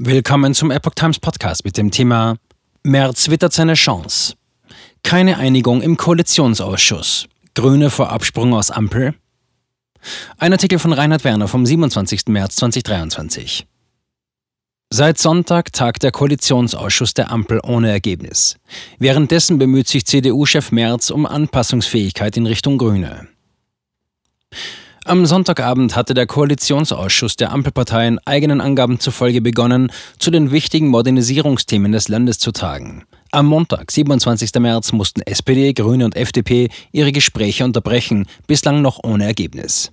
Willkommen zum Epoch Times Podcast mit dem Thema Merz wittert seine Chance. Keine Einigung im Koalitionsausschuss. Grüne vor Absprung aus Ampel. Ein Artikel von Reinhard Werner vom 27. März 2023. Seit Sonntag tagt der Koalitionsausschuss der Ampel ohne Ergebnis. Währenddessen bemüht sich CDU-Chef Merz um Anpassungsfähigkeit in Richtung Grüne. Am Sonntagabend hatte der Koalitionsausschuss der Ampelparteien eigenen Angaben zufolge begonnen, zu den wichtigen Modernisierungsthemen des Landes zu tagen. Am Montag, 27. März, mussten SPD, Grüne und FDP ihre Gespräche unterbrechen, bislang noch ohne Ergebnis.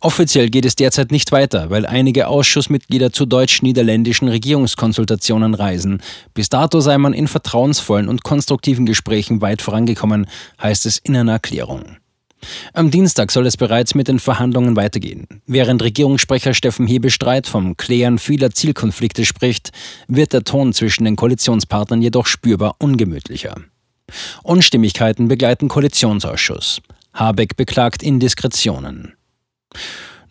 Offiziell geht es derzeit nicht weiter, weil einige Ausschussmitglieder zu deutsch-niederländischen Regierungskonsultationen reisen. Bis dato sei man in vertrauensvollen und konstruktiven Gesprächen weit vorangekommen, heißt es in einer Erklärung. Am Dienstag soll es bereits mit den Verhandlungen weitergehen. Während Regierungssprecher Steffen Hebestreit vom Klären vieler Zielkonflikte spricht, wird der Ton zwischen den Koalitionspartnern jedoch spürbar ungemütlicher. Unstimmigkeiten begleiten Koalitionsausschuss. Habeck beklagt Indiskretionen.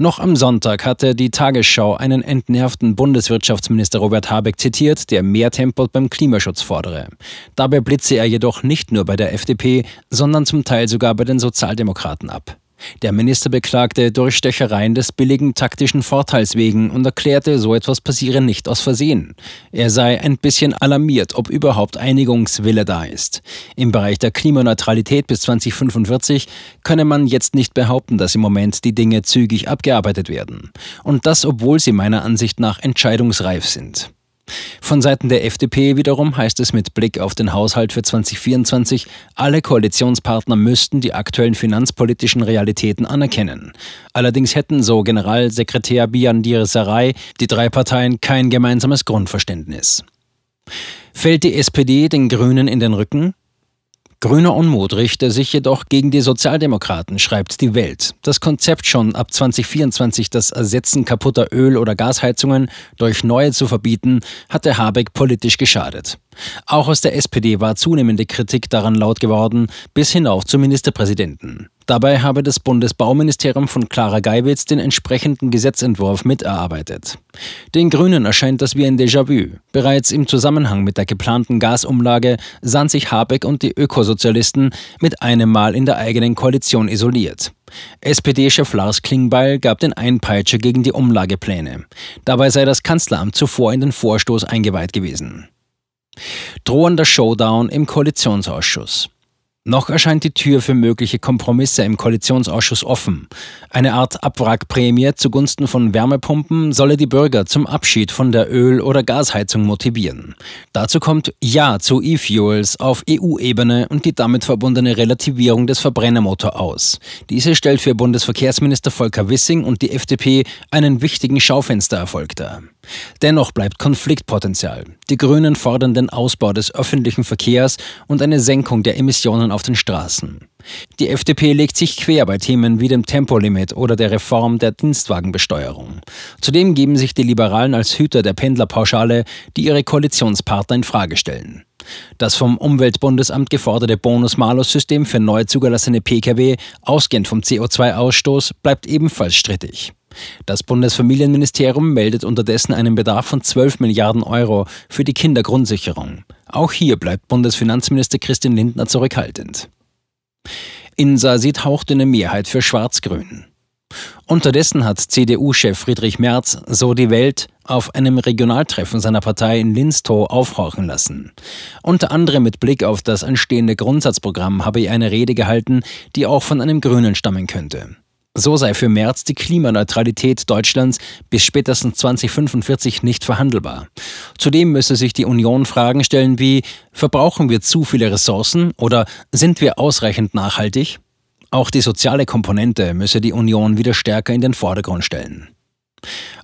Noch am Sonntag hatte die Tagesschau einen entnervten Bundeswirtschaftsminister Robert Habeck zitiert, der mehr Tempo beim Klimaschutz fordere. Dabei blitze er jedoch nicht nur bei der FDP, sondern zum Teil sogar bei den Sozialdemokraten ab. Der Minister beklagte Durchstechereien des billigen taktischen Vorteils wegen und erklärte, so etwas passiere nicht aus Versehen. Er sei ein bisschen alarmiert, ob überhaupt Einigungswille da ist. Im Bereich der Klimaneutralität bis 2045 könne man jetzt nicht behaupten, dass im Moment die Dinge zügig abgearbeitet werden. Und das, obwohl sie meiner Ansicht nach entscheidungsreif sind. Von Seiten der FDP wiederum heißt es mit Blick auf den Haushalt für 2024, alle Koalitionspartner müssten die aktuellen finanzpolitischen Realitäten anerkennen. Allerdings hätten, so Generalsekretär Biandir Sarai, die drei Parteien kein gemeinsames Grundverständnis. Fällt die SPD den Grünen in den Rücken? Grüner Unmut richte sich jedoch gegen die Sozialdemokraten, schreibt die Welt. Das Konzept schon ab 2024 das Ersetzen kaputter Öl- oder Gasheizungen durch neue zu verbieten, hatte Habeck politisch geschadet. Auch aus der SPD war zunehmende Kritik daran laut geworden, bis hinauf zum Ministerpräsidenten. Dabei habe das Bundesbauministerium von Clara Geiwitz den entsprechenden Gesetzentwurf miterarbeitet. Den Grünen erscheint das wie ein Déjà-vu. Bereits im Zusammenhang mit der geplanten Gasumlage sahen sich Habeck und die Ökosozialisten mit einem Mal in der eigenen Koalition isoliert. SPD-Chef Lars Klingbeil gab den Einpeitscher gegen die Umlagepläne. Dabei sei das Kanzleramt zuvor in den Vorstoß eingeweiht gewesen. Drohender Showdown im Koalitionsausschuss. Noch erscheint die Tür für mögliche Kompromisse im Koalitionsausschuss offen. Eine Art Abwrackprämie zugunsten von Wärmepumpen solle die Bürger zum Abschied von der Öl- oder Gasheizung motivieren. Dazu kommt Ja zu E-Fuels auf EU-Ebene und die damit verbundene Relativierung des Verbrennermotor aus. Diese stellt für Bundesverkehrsminister Volker Wissing und die FDP einen wichtigen Schaufenstererfolg dar. Dennoch bleibt Konfliktpotenzial. Die Grünen fordern den Ausbau des öffentlichen Verkehrs und eine Senkung der Emissionen auf den Straßen. Die FDP legt sich quer bei Themen wie dem Tempolimit oder der Reform der Dienstwagenbesteuerung. Zudem geben sich die Liberalen als Hüter der Pendlerpauschale, die ihre Koalitionspartner in Frage stellen. Das vom Umweltbundesamt geforderte Bonus-Malus-System für neu zugelassene Pkw, ausgehend vom CO2-Ausstoß, bleibt ebenfalls strittig. Das Bundesfamilienministerium meldet unterdessen einen Bedarf von 12 Milliarden Euro für die Kindergrundsicherung. Auch hier bleibt Bundesfinanzminister Christian Lindner zurückhaltend. Insa sieht hauchdünne Mehrheit für Schwarz-Grün. Unterdessen hat CDU-Chef Friedrich Merz, so die Welt, auf einem Regionaltreffen seiner Partei in Linstow aufhorchen lassen. Unter anderem mit Blick auf das anstehende Grundsatzprogramm habe er eine Rede gehalten, die auch von einem Grünen stammen könnte. So sei für März die Klimaneutralität Deutschlands bis spätestens 2045 nicht verhandelbar. Zudem müsse sich die Union Fragen stellen wie, verbrauchen wir zu viele Ressourcen oder sind wir ausreichend nachhaltig? Auch die soziale Komponente müsse die Union wieder stärker in den Vordergrund stellen.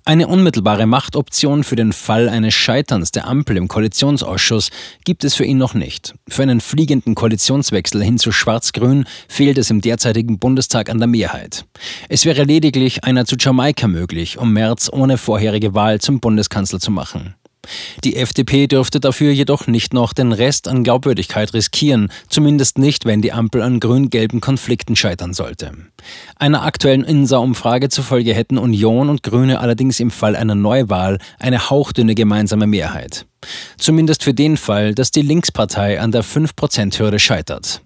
Eine unmittelbare Machtoption für den Fall eines Scheiterns der Ampel im Koalitionsausschuss gibt es für ihn noch nicht. Für einen fliegenden Koalitionswechsel hin zu Schwarz-Grün fehlt es im derzeitigen Bundestag an der Mehrheit. Es wäre lediglich einer zu Jamaika möglich, um März ohne vorherige Wahl zum Bundeskanzler zu machen. Die FDP dürfte dafür jedoch nicht noch den Rest an Glaubwürdigkeit riskieren, zumindest nicht, wenn die Ampel an grün-gelben Konflikten scheitern sollte. Einer aktuellen INSA-Umfrage zufolge hätten Union und Grüne allerdings im Fall einer Neuwahl eine hauchdünne gemeinsame Mehrheit. Zumindest für den Fall, dass die Linkspartei an der 5%-Hürde scheitert.